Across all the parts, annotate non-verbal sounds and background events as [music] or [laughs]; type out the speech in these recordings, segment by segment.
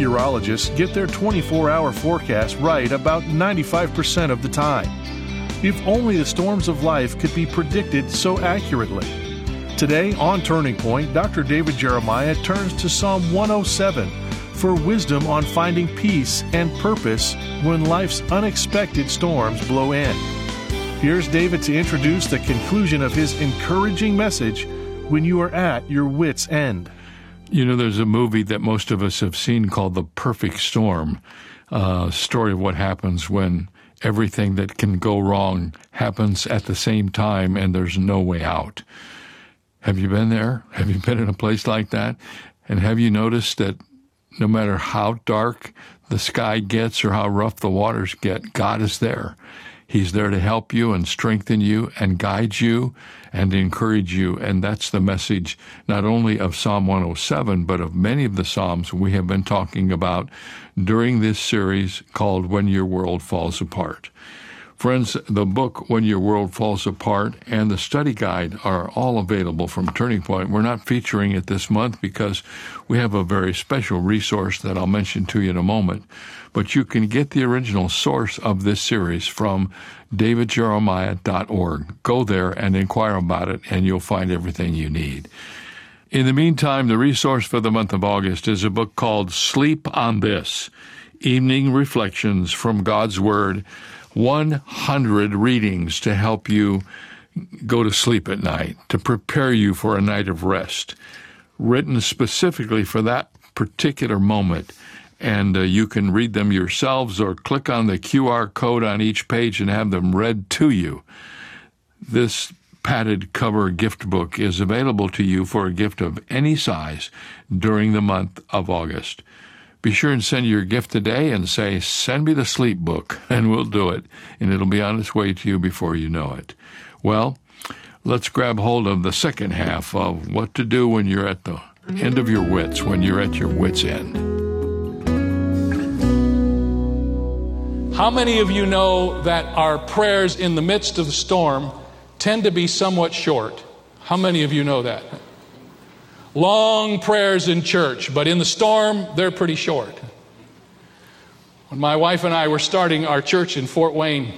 Meteorologists get their 24 hour forecast right about 95% of the time. If only the storms of life could be predicted so accurately. Today on Turning Point, Dr. David Jeremiah turns to Psalm 107 for wisdom on finding peace and purpose when life's unexpected storms blow in. Here's David to introduce the conclusion of his encouraging message when you are at your wits' end. You know, there's a movie that most of us have seen called The Perfect Storm, a story of what happens when everything that can go wrong happens at the same time and there's no way out. Have you been there? Have you been in a place like that? And have you noticed that no matter how dark the sky gets or how rough the waters get, God is there. He's there to help you and strengthen you and guide you and encourage you. And that's the message not only of Psalm 107, but of many of the Psalms we have been talking about during this series called When Your World Falls Apart. Friends, the book When Your World Falls Apart and the study guide are all available from Turning Point. We're not featuring it this month because we have a very special resource that I'll mention to you in a moment. But you can get the original source of this series from davidjeremiah.org. Go there and inquire about it, and you'll find everything you need. In the meantime, the resource for the month of August is a book called Sleep on This Evening Reflections from God's Word 100 readings to help you go to sleep at night, to prepare you for a night of rest, written specifically for that particular moment. And uh, you can read them yourselves or click on the QR code on each page and have them read to you. This padded cover gift book is available to you for a gift of any size during the month of August. Be sure and send your gift today and say, Send me the sleep book, [laughs] and we'll do it, and it'll be on its way to you before you know it. Well, let's grab hold of the second half of what to do when you're at the end of your wits, when you're at your wits' end. How many of you know that our prayers in the midst of the storm tend to be somewhat short? How many of you know that? Long prayers in church, but in the storm, they're pretty short. When my wife and I were starting our church in Fort Wayne,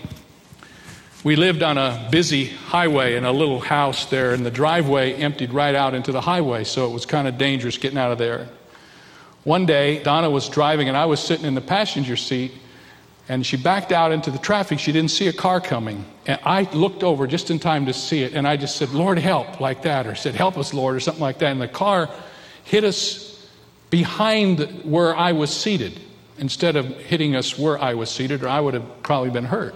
we lived on a busy highway in a little house there, and the driveway emptied right out into the highway, so it was kind of dangerous getting out of there. One day, Donna was driving, and I was sitting in the passenger seat, and she backed out into the traffic. She didn't see a car coming. And I looked over just in time to see it, and I just said, Lord, help, like that, or said, Help us, Lord, or something like that. And the car hit us behind where I was seated instead of hitting us where I was seated, or I would have probably been hurt.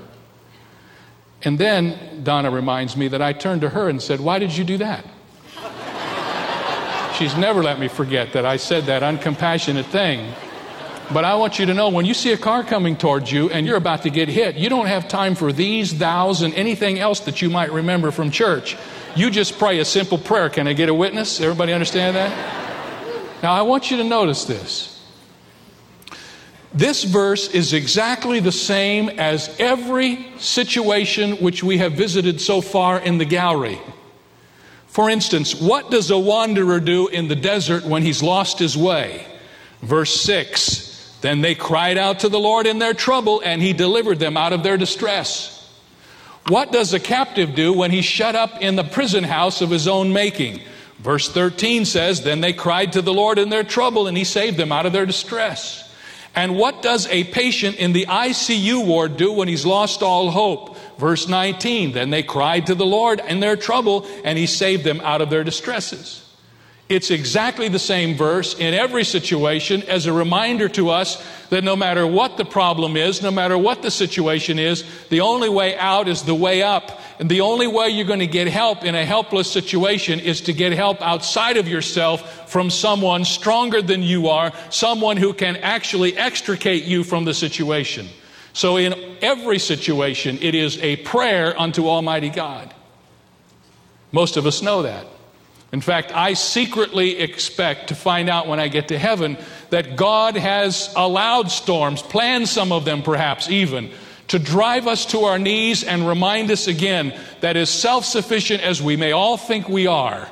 And then Donna reminds me that I turned to her and said, Why did you do that? She's never let me forget that I said that uncompassionate thing. But I want you to know when you see a car coming towards you and you're about to get hit, you don't have time for these, thous, and anything else that you might remember from church. You just pray a simple prayer. Can I get a witness? Everybody understand that? Now, I want you to notice this. This verse is exactly the same as every situation which we have visited so far in the gallery. For instance, what does a wanderer do in the desert when he's lost his way? Verse 6 then they cried out to the Lord in their trouble, and he delivered them out of their distress. What does a captive do when he's shut up in the prison house of his own making? Verse 13 says, Then they cried to the Lord in their trouble, and he saved them out of their distress. And what does a patient in the ICU ward do when he's lost all hope? Verse 19, Then they cried to the Lord in their trouble, and he saved them out of their distresses. It's exactly the same verse in every situation as a reminder to us that no matter what the problem is, no matter what the situation is, the only way out is the way up. And the only way you're going to get help in a helpless situation is to get help outside of yourself from someone stronger than you are, someone who can actually extricate you from the situation. So in every situation, it is a prayer unto Almighty God. Most of us know that. In fact, I secretly expect to find out when I get to heaven that God has allowed storms, planned some of them perhaps even, to drive us to our knees and remind us again that as self sufficient as we may all think we are,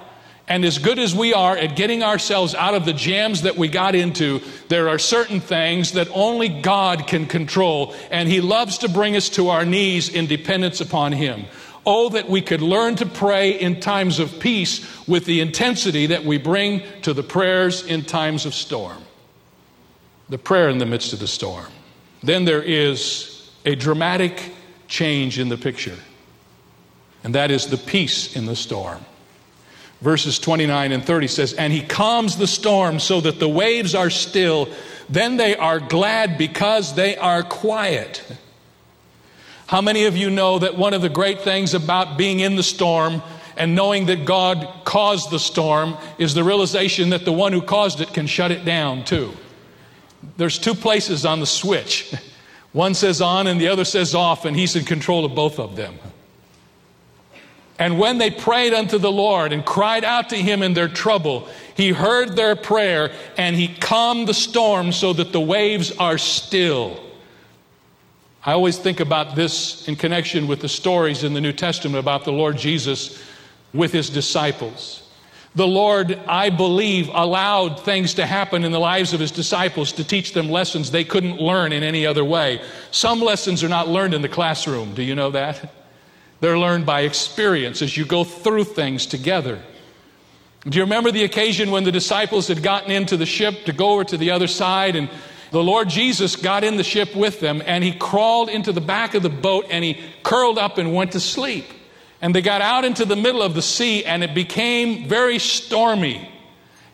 and as good as we are at getting ourselves out of the jams that we got into, there are certain things that only God can control, and He loves to bring us to our knees in dependence upon Him. Oh, that we could learn to pray in times of peace with the intensity that we bring to the prayers in times of storm. The prayer in the midst of the storm. Then there is a dramatic change in the picture, and that is the peace in the storm. Verses 29 and 30 says, And he calms the storm so that the waves are still. Then they are glad because they are quiet. How many of you know that one of the great things about being in the storm and knowing that God caused the storm is the realization that the one who caused it can shut it down too? There's two places on the switch. [laughs] One says on and the other says off, and he's in control of both of them. And when they prayed unto the Lord and cried out to him in their trouble, he heard their prayer and he calmed the storm so that the waves are still. I always think about this in connection with the stories in the New Testament about the Lord Jesus with his disciples. The Lord, I believe, allowed things to happen in the lives of his disciples to teach them lessons they couldn't learn in any other way. Some lessons are not learned in the classroom. Do you know that? They're learned by experience as you go through things together. Do you remember the occasion when the disciples had gotten into the ship to go over to the other side and the Lord Jesus got in the ship with them and he crawled into the back of the boat and he curled up and went to sleep. And they got out into the middle of the sea and it became very stormy.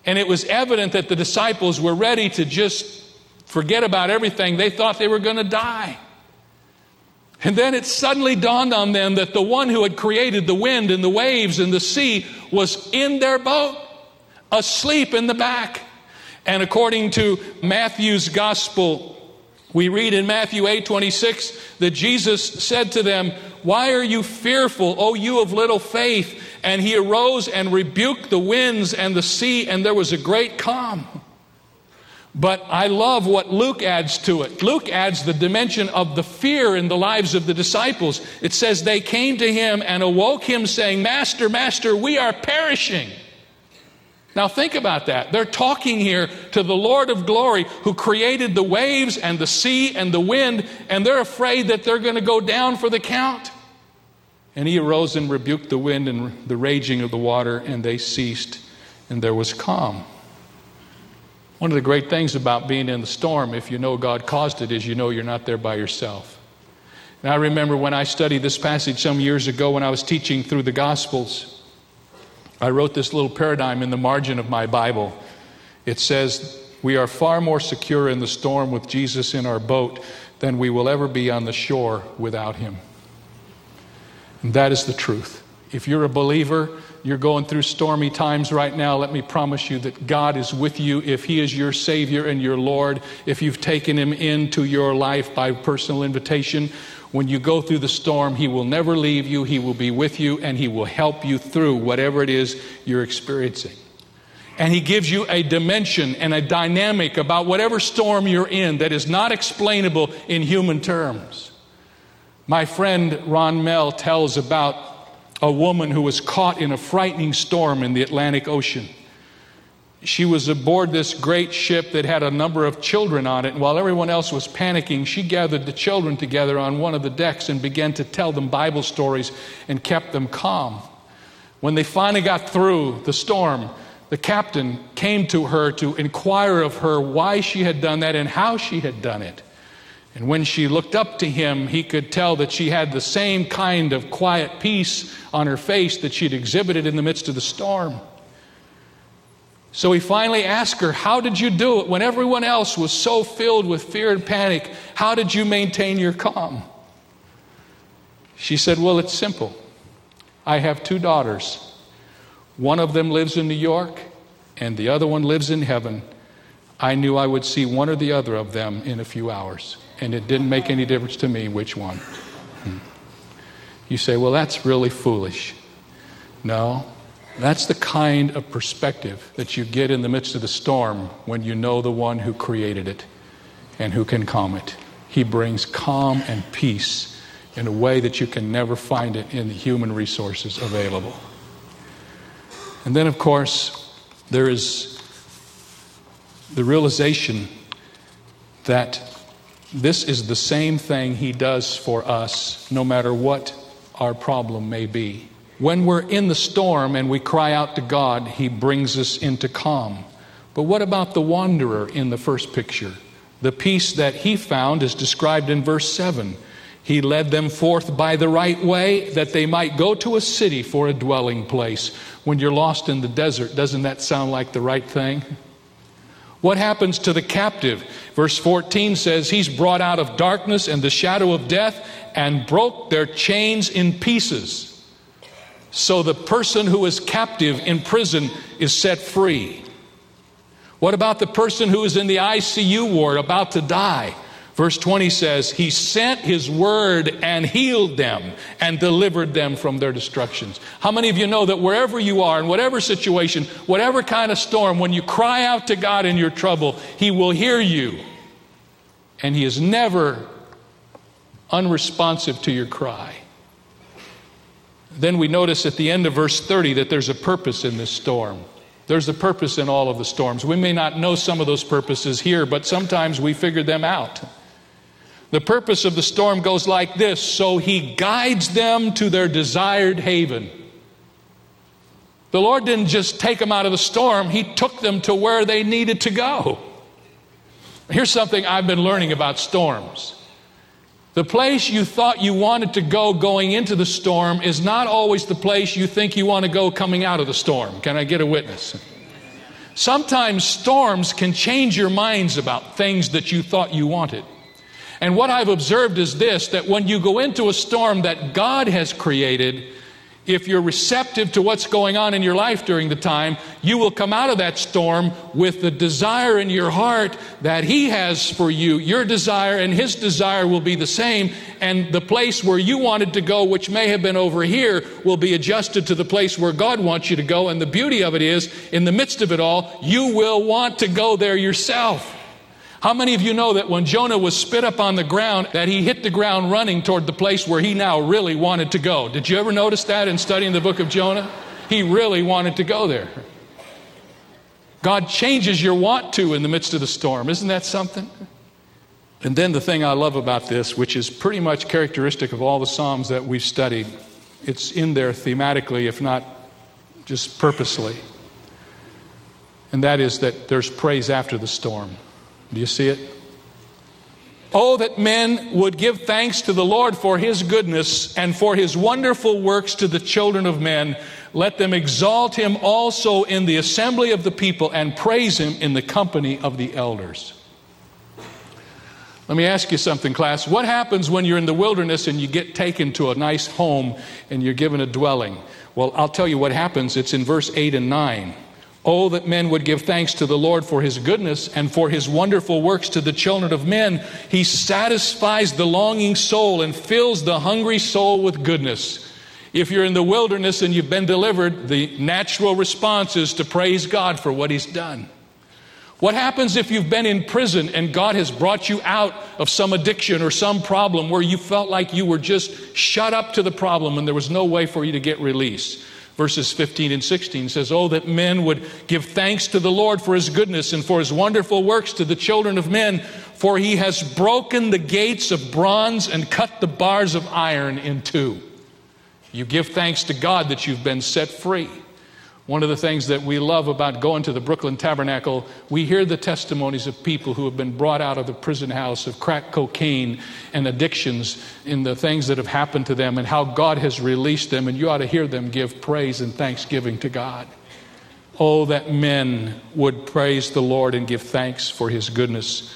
And it was evident that the disciples were ready to just forget about everything. They thought they were going to die. And then it suddenly dawned on them that the one who had created the wind and the waves and the sea was in their boat, asleep in the back. And according to Matthew's gospel, we read in Matthew 8 26 that Jesus said to them, Why are you fearful, O you of little faith? And he arose and rebuked the winds and the sea, and there was a great calm. But I love what Luke adds to it. Luke adds the dimension of the fear in the lives of the disciples. It says, They came to him and awoke him, saying, Master, Master, we are perishing. Now, think about that. They're talking here to the Lord of glory who created the waves and the sea and the wind, and they're afraid that they're going to go down for the count. And he arose and rebuked the wind and the raging of the water, and they ceased, and there was calm. One of the great things about being in the storm, if you know God caused it, is you know you're not there by yourself. And I remember when I studied this passage some years ago when I was teaching through the Gospels. I wrote this little paradigm in the margin of my Bible. It says, We are far more secure in the storm with Jesus in our boat than we will ever be on the shore without him. And that is the truth. If you're a believer, you're going through stormy times right now, let me promise you that God is with you if He is your Savior and your Lord, if you've taken Him into your life by personal invitation. When you go through the storm, He will never leave you, He will be with you, and He will help you through whatever it is you're experiencing. And He gives you a dimension and a dynamic about whatever storm you're in that is not explainable in human terms. My friend Ron Mehl tells about a woman who was caught in a frightening storm in the Atlantic Ocean she was aboard this great ship that had a number of children on it. And while everyone else was panicking, she gathered the children together on one of the decks and began to tell them Bible stories and kept them calm. When they finally got through the storm, the captain came to her to inquire of her why she had done that and how she had done it. And when she looked up to him, he could tell that she had the same kind of quiet peace on her face that she'd exhibited in the midst of the storm. So he finally asked her, How did you do it when everyone else was so filled with fear and panic? How did you maintain your calm? She said, Well, it's simple. I have two daughters. One of them lives in New York, and the other one lives in heaven. I knew I would see one or the other of them in a few hours, and it didn't make any difference to me which one. Hmm. You say, Well, that's really foolish. No, that's the kind of perspective that you get in the midst of the storm when you know the one who created it and who can calm it. He brings calm and peace in a way that you can never find it in the human resources available. And then, of course, there is the realization that this is the same thing He does for us no matter what our problem may be. When we're in the storm and we cry out to God, He brings us into calm. But what about the wanderer in the first picture? The peace that he found is described in verse 7. He led them forth by the right way that they might go to a city for a dwelling place. When you're lost in the desert, doesn't that sound like the right thing? What happens to the captive? Verse 14 says, He's brought out of darkness and the shadow of death and broke their chains in pieces. So the person who is captive in prison is set free. What about the person who is in the ICU ward about to die? Verse 20 says, He sent His word and healed them and delivered them from their destructions. How many of you know that wherever you are, in whatever situation, whatever kind of storm, when you cry out to God in your trouble, He will hear you. And He is never unresponsive to your cry. Then we notice at the end of verse 30 that there's a purpose in this storm. There's a purpose in all of the storms. We may not know some of those purposes here, but sometimes we figure them out. The purpose of the storm goes like this so he guides them to their desired haven. The Lord didn't just take them out of the storm, He took them to where they needed to go. Here's something I've been learning about storms. The place you thought you wanted to go going into the storm is not always the place you think you want to go coming out of the storm. Can I get a witness? Sometimes storms can change your minds about things that you thought you wanted. And what I've observed is this that when you go into a storm that God has created, if you're receptive to what's going on in your life during the time, you will come out of that storm with the desire in your heart that He has for you. Your desire and His desire will be the same, and the place where you wanted to go, which may have been over here, will be adjusted to the place where God wants you to go. And the beauty of it is, in the midst of it all, you will want to go there yourself. How many of you know that when Jonah was spit up on the ground, that he hit the ground running toward the place where he now really wanted to go? Did you ever notice that in studying the book of Jonah? He really wanted to go there. God changes your want to in the midst of the storm. Isn't that something? And then the thing I love about this, which is pretty much characteristic of all the Psalms that we've studied, it's in there thematically, if not just purposely. And that is that there's praise after the storm. Do you see it? Oh, that men would give thanks to the Lord for his goodness and for his wonderful works to the children of men. Let them exalt him also in the assembly of the people and praise him in the company of the elders. Let me ask you something, class. What happens when you're in the wilderness and you get taken to a nice home and you're given a dwelling? Well, I'll tell you what happens. It's in verse 8 and 9. Oh, that men would give thanks to the Lord for his goodness and for his wonderful works to the children of men. He satisfies the longing soul and fills the hungry soul with goodness. If you're in the wilderness and you've been delivered, the natural response is to praise God for what he's done. What happens if you've been in prison and God has brought you out of some addiction or some problem where you felt like you were just shut up to the problem and there was no way for you to get release? Verses 15 and 16 says, Oh, that men would give thanks to the Lord for his goodness and for his wonderful works to the children of men, for he has broken the gates of bronze and cut the bars of iron in two. You give thanks to God that you've been set free. One of the things that we love about going to the Brooklyn Tabernacle, we hear the testimonies of people who have been brought out of the prison house of crack cocaine and addictions in the things that have happened to them and how God has released them, and you ought to hear them give praise and thanksgiving to God. Oh, that men would praise the Lord and give thanks for his goodness.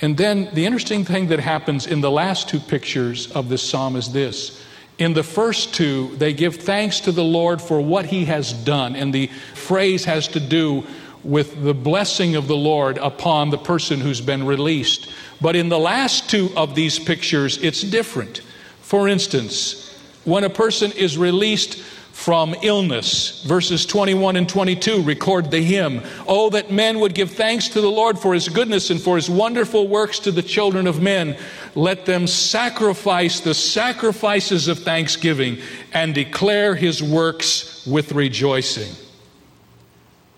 And then the interesting thing that happens in the last two pictures of this psalm is this. In the first two, they give thanks to the Lord for what he has done. And the phrase has to do with the blessing of the Lord upon the person who's been released. But in the last two of these pictures, it's different. For instance, when a person is released from illness. Verses 21 and 22 record the hymn Oh, that men would give thanks to the Lord for his goodness and for his wonderful works to the children of men. Let them sacrifice the sacrifices of thanksgiving and declare his works with rejoicing.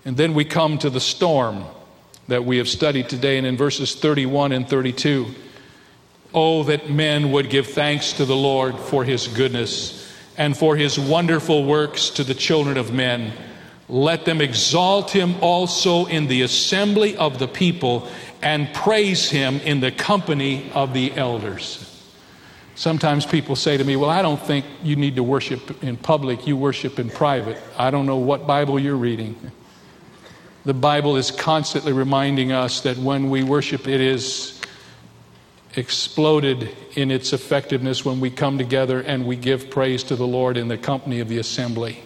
And then we come to the storm that we have studied today, and in verses 31 and 32. Oh, that men would give thanks to the Lord for his goodness and for his wonderful works to the children of men. Let them exalt him also in the assembly of the people and praise him in the company of the elders. Sometimes people say to me, Well, I don't think you need to worship in public, you worship in private. I don't know what Bible you're reading. The Bible is constantly reminding us that when we worship, it is exploded in its effectiveness when we come together and we give praise to the Lord in the company of the assembly.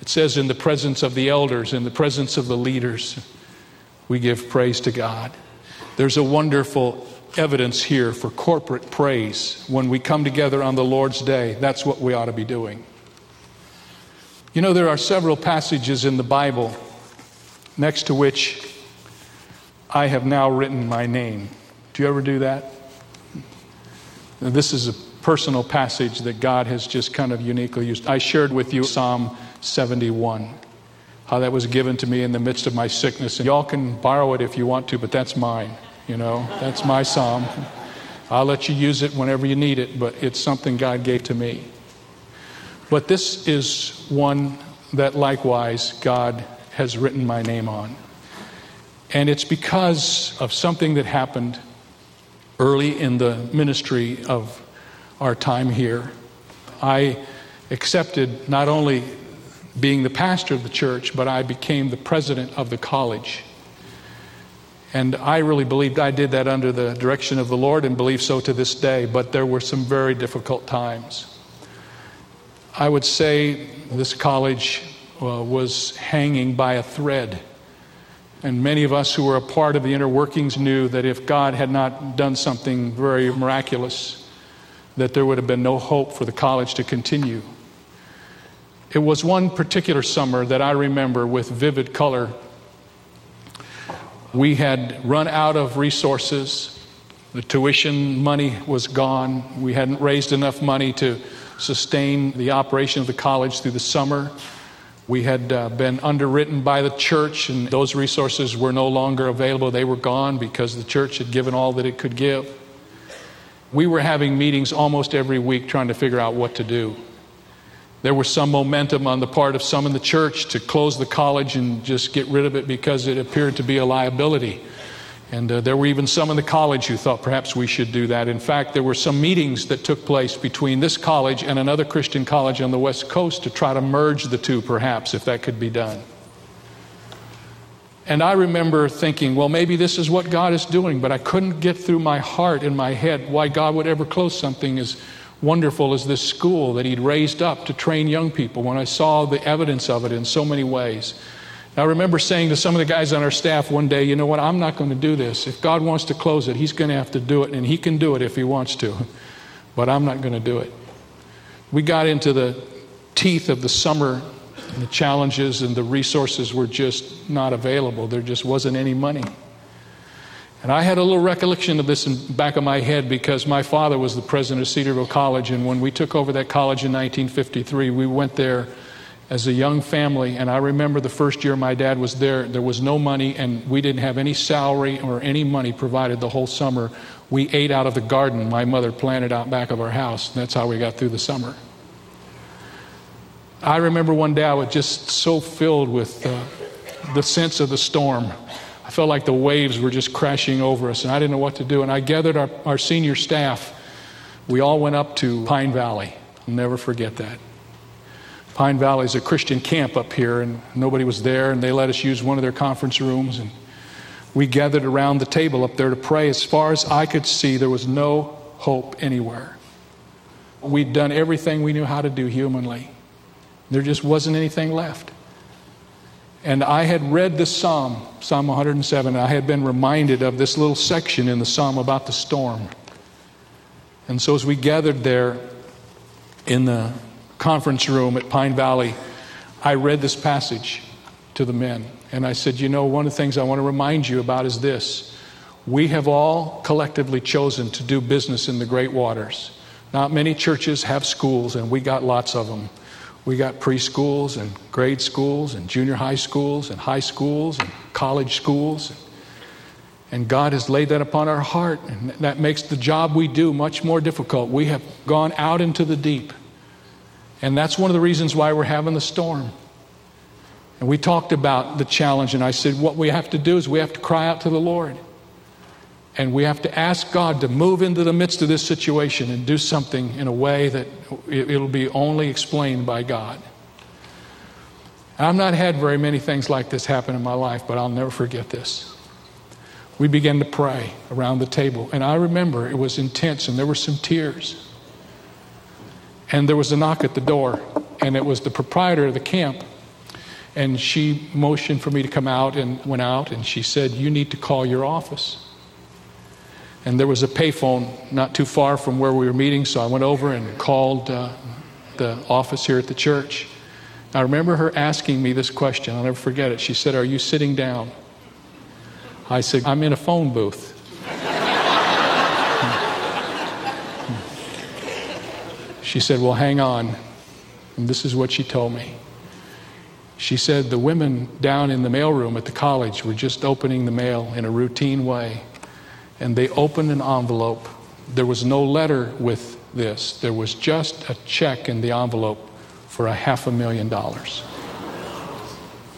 It says, in the presence of the elders, in the presence of the leaders, we give praise to God. There's a wonderful evidence here for corporate praise when we come together on the Lord's day. That's what we ought to be doing. You know, there are several passages in the Bible next to which I have now written my name. Do you ever do that? This is a personal passage that God has just kind of uniquely used. I shared with you Psalm 71, how that was given to me in the midst of my sickness. And y'all can borrow it if you want to, but that's mine. You know, that's my psalm. I'll let you use it whenever you need it, but it's something God gave to me. But this is one that likewise God has written my name on. And it's because of something that happened early in the ministry of our time here. I accepted not only being the pastor of the church, but I became the president of the college. And I really believed I did that under the direction of the Lord and believe so to this day, but there were some very difficult times. I would say this college uh, was hanging by a thread. And many of us who were a part of the inner workings knew that if God had not done something very miraculous, that there would have been no hope for the college to continue. It was one particular summer that I remember with vivid color. We had run out of resources. The tuition money was gone. We hadn't raised enough money to sustain the operation of the college through the summer. We had uh, been underwritten by the church, and those resources were no longer available. They were gone because the church had given all that it could give. We were having meetings almost every week trying to figure out what to do. There was some momentum on the part of some in the church to close the college and just get rid of it because it appeared to be a liability. And uh, there were even some in the college who thought perhaps we should do that. In fact, there were some meetings that took place between this college and another Christian college on the West Coast to try to merge the two, perhaps, if that could be done. And I remember thinking, well, maybe this is what God is doing, but I couldn't get through my heart and my head why God would ever close something as wonderful as this school that He'd raised up to train young people when I saw the evidence of it in so many ways. I remember saying to some of the guys on our staff one day, you know what, I'm not going to do this. If God wants to close it, He's going to have to do it, and He can do it if He wants to. [laughs] But I'm not going to do it. We got into the teeth of the summer, and the challenges and the resources were just not available. There just wasn't any money. And I had a little recollection of this in the back of my head because my father was the president of Cedarville College, and when we took over that college in 1953, we went there as a young family, and I remember the first year my dad was there, there was no money, and we didn't have any salary or any money provided the whole summer. We ate out of the garden my mother planted out back of our house. That's how we got through the summer. I remember one day I was just so filled with uh, the sense of the storm. I felt like the waves were just crashing over us, and I didn't know what to do. And I gathered our, our senior staff. We all went up to Pine Valley. I'll never forget that Pine Valley is a Christian camp up here, and nobody was there, and they let us use one of their conference rooms. And we gathered around the table up there to pray. As far as I could see, there was no hope anywhere. We'd done everything we knew how to do humanly, there just wasn't anything left. And I had read this psalm, Psalm 107, and I had been reminded of this little section in the psalm about the storm. And so as we gathered there in the conference room at Pine Valley, I read this passage to the men. And I said, You know, one of the things I want to remind you about is this. We have all collectively chosen to do business in the great waters. Not many churches have schools, and we got lots of them. We got preschools and grade schools and junior high schools and high schools and college schools. And God has laid that upon our heart, and that makes the job we do much more difficult. We have gone out into the deep. And that's one of the reasons why we're having the storm. And we talked about the challenge, and I said, what we have to do is we have to cry out to the Lord. And we have to ask God to move into the midst of this situation and do something in a way that it'll be only explained by God. I've not had very many things like this happen in my life, but I'll never forget this. We began to pray around the table, and I remember it was intense and there were some tears. And there was a knock at the door, and it was the proprietor of the camp. And she motioned for me to come out and went out, and she said, You need to call your office. And there was a payphone not too far from where we were meeting, so I went over and called uh, the office here at the church. I remember her asking me this question. I'll never forget it. She said, Are you sitting down? I said, I'm in a phone booth. She said, Well, hang on. And this is what she told me. She said, The women down in the mailroom at the college were just opening the mail in a routine way and they opened an envelope. There was no letter with this, there was just a check in the envelope for a half a million dollars.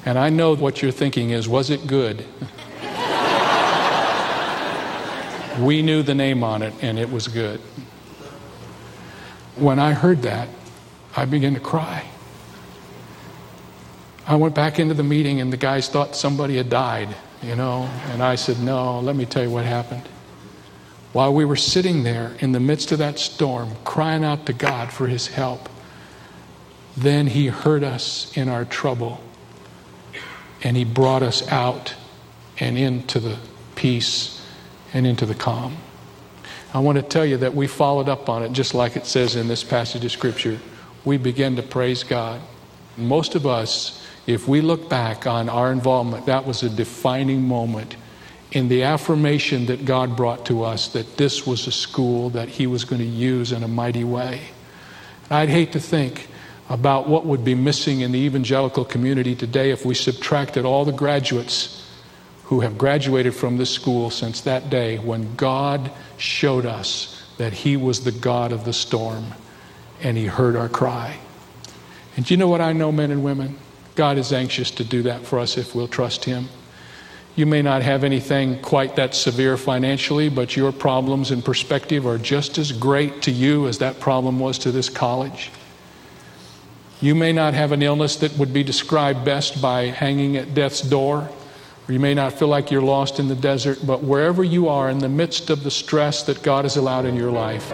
And I know what you're thinking is, was it good? [laughs] we knew the name on it, and it was good. When I heard that, I began to cry. I went back into the meeting, and the guys thought somebody had died, you know, and I said, No, let me tell you what happened while we were sitting there in the midst of that storm, crying out to God for his help, then he heard us in our trouble and he brought us out and into the peace and into the calm. I want to tell you that we followed up on it just like it says in this passage of Scripture. We began to praise God. Most of us, if we look back on our involvement, that was a defining moment in the affirmation that God brought to us that this was a school that He was going to use in a mighty way. I'd hate to think about what would be missing in the evangelical community today if we subtracted all the graduates who have graduated from this school since that day when God showed us that He was the God of the storm and He heard our cry. And you know what I know, men and women? God is anxious to do that for us if we'll trust Him. You may not have anything quite that severe financially, but your problems in perspective are just as great to you as that problem was to this college. You may not have an illness that would be described best by hanging at death's door, or you may not feel like you're lost in the desert, but wherever you are in the midst of the stress that God has allowed in your life,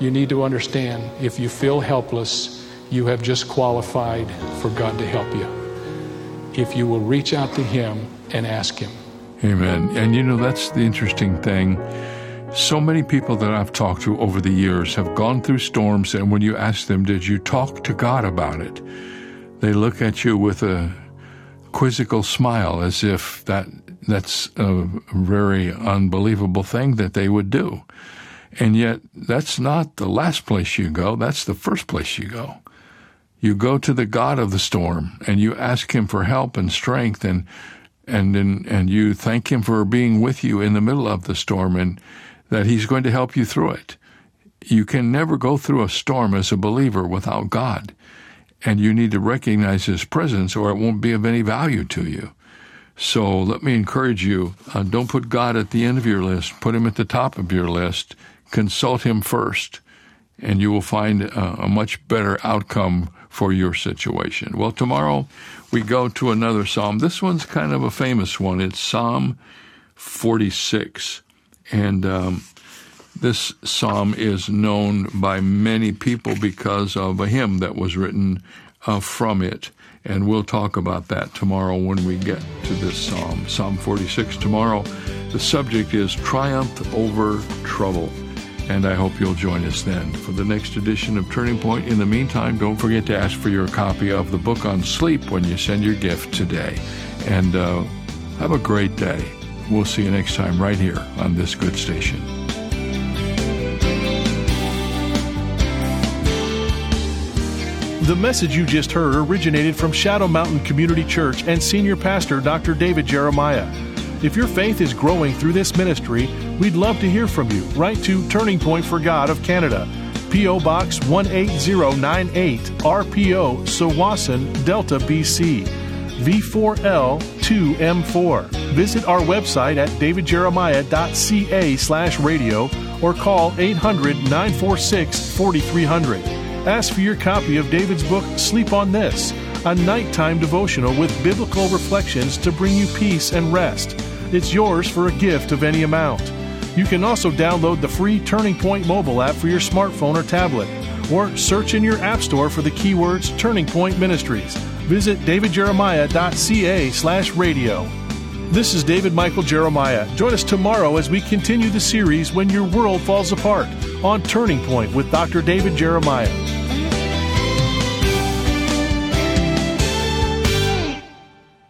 you need to understand if you feel helpless, you have just qualified for God to help you. If you will reach out to Him and ask Him. Amen. And you know, that's the interesting thing. So many people that I've talked to over the years have gone through storms, and when you ask them, Did you talk to God about it? They look at you with a quizzical smile as if that that's a very unbelievable thing that they would do. And yet, that's not the last place you go, that's the first place you go. You go to the God of the storm and you ask Him for help and strength and and and, and you thank him for being with you in the middle of the storm and that he's going to help you through it. You can never go through a storm as a believer without God. And you need to recognize his presence or it won't be of any value to you. So let me encourage you uh, don't put God at the end of your list, put him at the top of your list. Consult him first, and you will find a, a much better outcome for your situation. Well, tomorrow we go to another psalm. This one's kind of a famous one. It's Psalm 46. And um, this psalm is known by many people because of a hymn that was written uh, from it. And we'll talk about that tomorrow when we get to this psalm, Psalm 46. Tomorrow, the subject is Triumph over Trouble. And I hope you'll join us then for the next edition of Turning Point. In the meantime, don't forget to ask for your copy of the book on sleep when you send your gift today. And uh, have a great day. We'll see you next time right here on this good station. The message you just heard originated from Shadow Mountain Community Church and Senior Pastor Dr. David Jeremiah. If your faith is growing through this ministry, we'd love to hear from you. Write to Turning Point for God of Canada, P.O. Box 18098, RPO, Tsawwassen, Delta, BC, V4L2M4. Visit our website at davidjeremiah.ca slash radio or call 800 946 4300. Ask for your copy of David's book, Sleep on This, a nighttime devotional with biblical reflections to bring you peace and rest. It's yours for a gift of any amount. You can also download the free Turning Point mobile app for your smartphone or tablet, or search in your app store for the keywords Turning Point Ministries. Visit davidjeremiah.ca slash radio. This is David Michael Jeremiah. Join us tomorrow as we continue the series When Your World Falls Apart on Turning Point with Dr. David Jeremiah.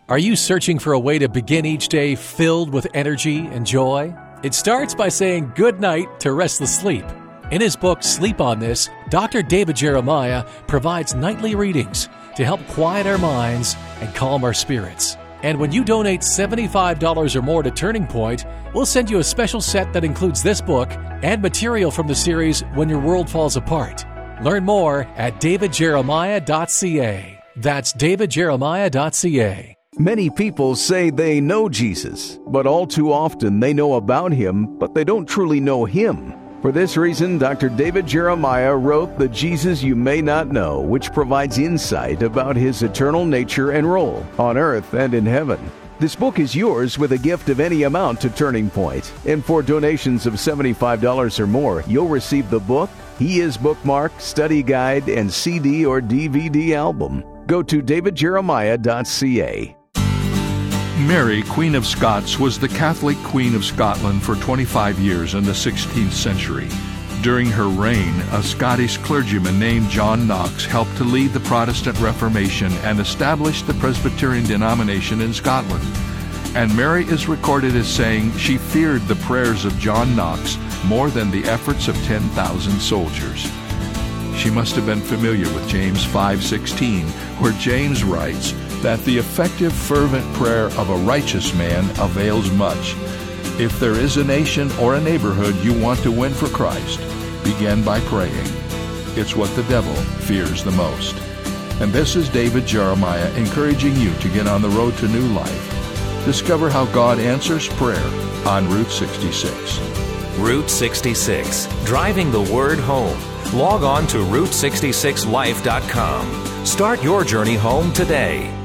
Are you searching for a way to begin each day filled with energy and joy? It starts by saying good night to restless sleep. In his book, Sleep on This, Dr. David Jeremiah provides nightly readings to help quiet our minds and calm our spirits. And when you donate $75 or more to Turning Point, we'll send you a special set that includes this book and material from the series When Your World Falls Apart. Learn more at davidjeremiah.ca. That's davidjeremiah.ca. Many people say they know Jesus, but all too often they know about him, but they don't truly know him. For this reason, Dr. David Jeremiah wrote The Jesus You May Not Know, which provides insight about his eternal nature and role on earth and in heaven. This book is yours with a gift of any amount to Turning Point. And for donations of $75 or more, you'll receive the book, He Is Bookmark, Study Guide, and CD or DVD album. Go to davidjeremiah.ca. Mary, Queen of Scots, was the Catholic Queen of Scotland for 25 years in the 16th century. During her reign, a Scottish clergyman named John Knox helped to lead the Protestant Reformation and establish the Presbyterian denomination in Scotland. And Mary is recorded as saying she feared the prayers of John Knox more than the efforts of 10,000 soldiers. She must have been familiar with James 5:16, where James writes that the effective fervent prayer of a righteous man avails much. If there is a nation or a neighborhood you want to win for Christ, begin by praying. It's what the devil fears the most. And this is David Jeremiah encouraging you to get on the road to new life. Discover how God answers prayer on Route 66. Route 66, driving the word home. Log on to Route66Life.com. Start your journey home today.